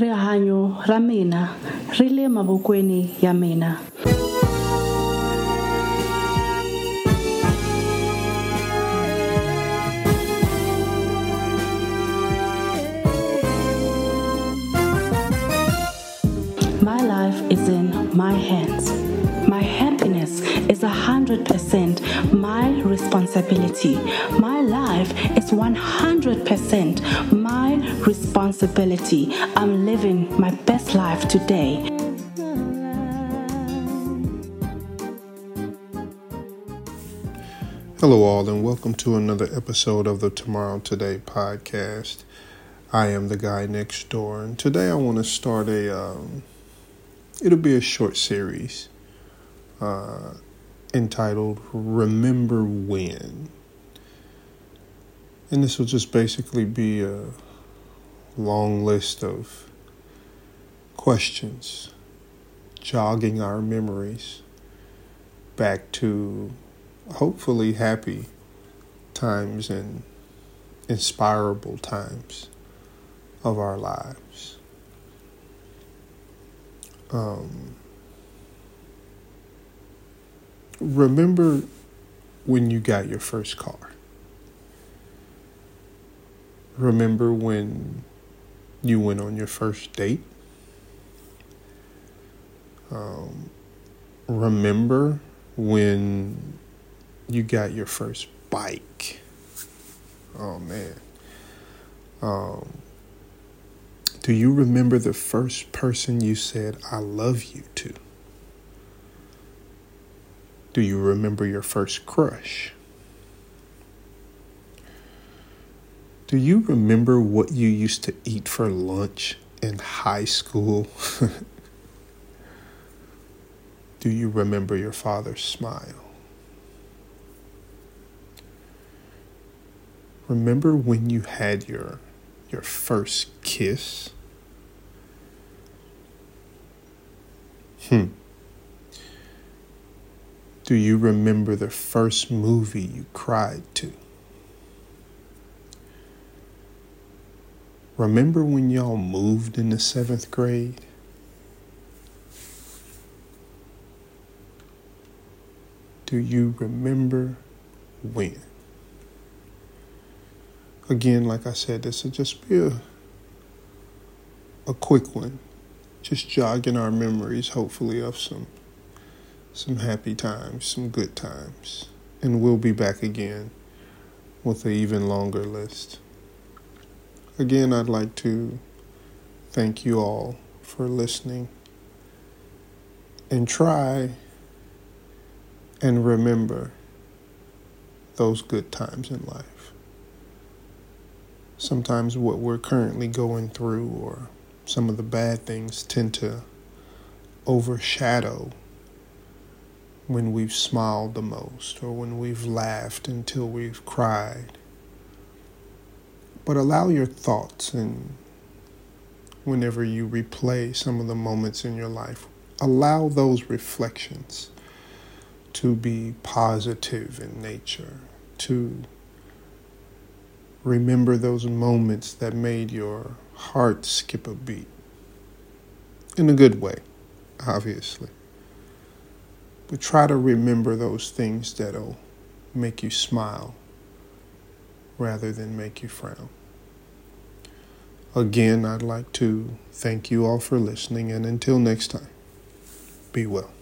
rihanyo ra mina ri le mavokweni ya mina My life is in my hands. My happiness is 100% my responsibility. My life is 100% my responsibility. I'm living my best life today. Hello, all, and welcome to another episode of the Tomorrow Today podcast. I am the guy next door, and today I want to start a. Um, it'll be a short series uh, entitled "Remember When," and this will just basically be a long list of questions, jogging our memories back to hopefully happy times and inspirable times of our lives. Um, remember when you got your first car. Remember when you went on your first date. Um, remember when you got your first bike. Oh man. Um, do you remember the first person you said I love you to? Do you remember your first crush? Do you remember what you used to eat for lunch in high school? Do you remember your father's smile? Remember when you had your your first kiss? Hmm. Do you remember the first movie you cried to? Remember when y'all moved in the seventh grade? Do you remember when? Again, like I said, this will just be a, a quick one, just jogging our memories, hopefully, of some some happy times, some good times. And we'll be back again with an even longer list. Again, I'd like to thank you all for listening and try and remember those good times in life. Sometimes what we're currently going through or some of the bad things tend to overshadow when we've smiled the most or when we've laughed until we've cried. But allow your thoughts and whenever you replay some of the moments in your life, allow those reflections to be positive in nature, to remember those moments that made your heart skip a beat. In a good way, obviously. But try to remember those things that'll make you smile rather than make you frown. Again, I'd like to thank you all for listening, and until next time, be well.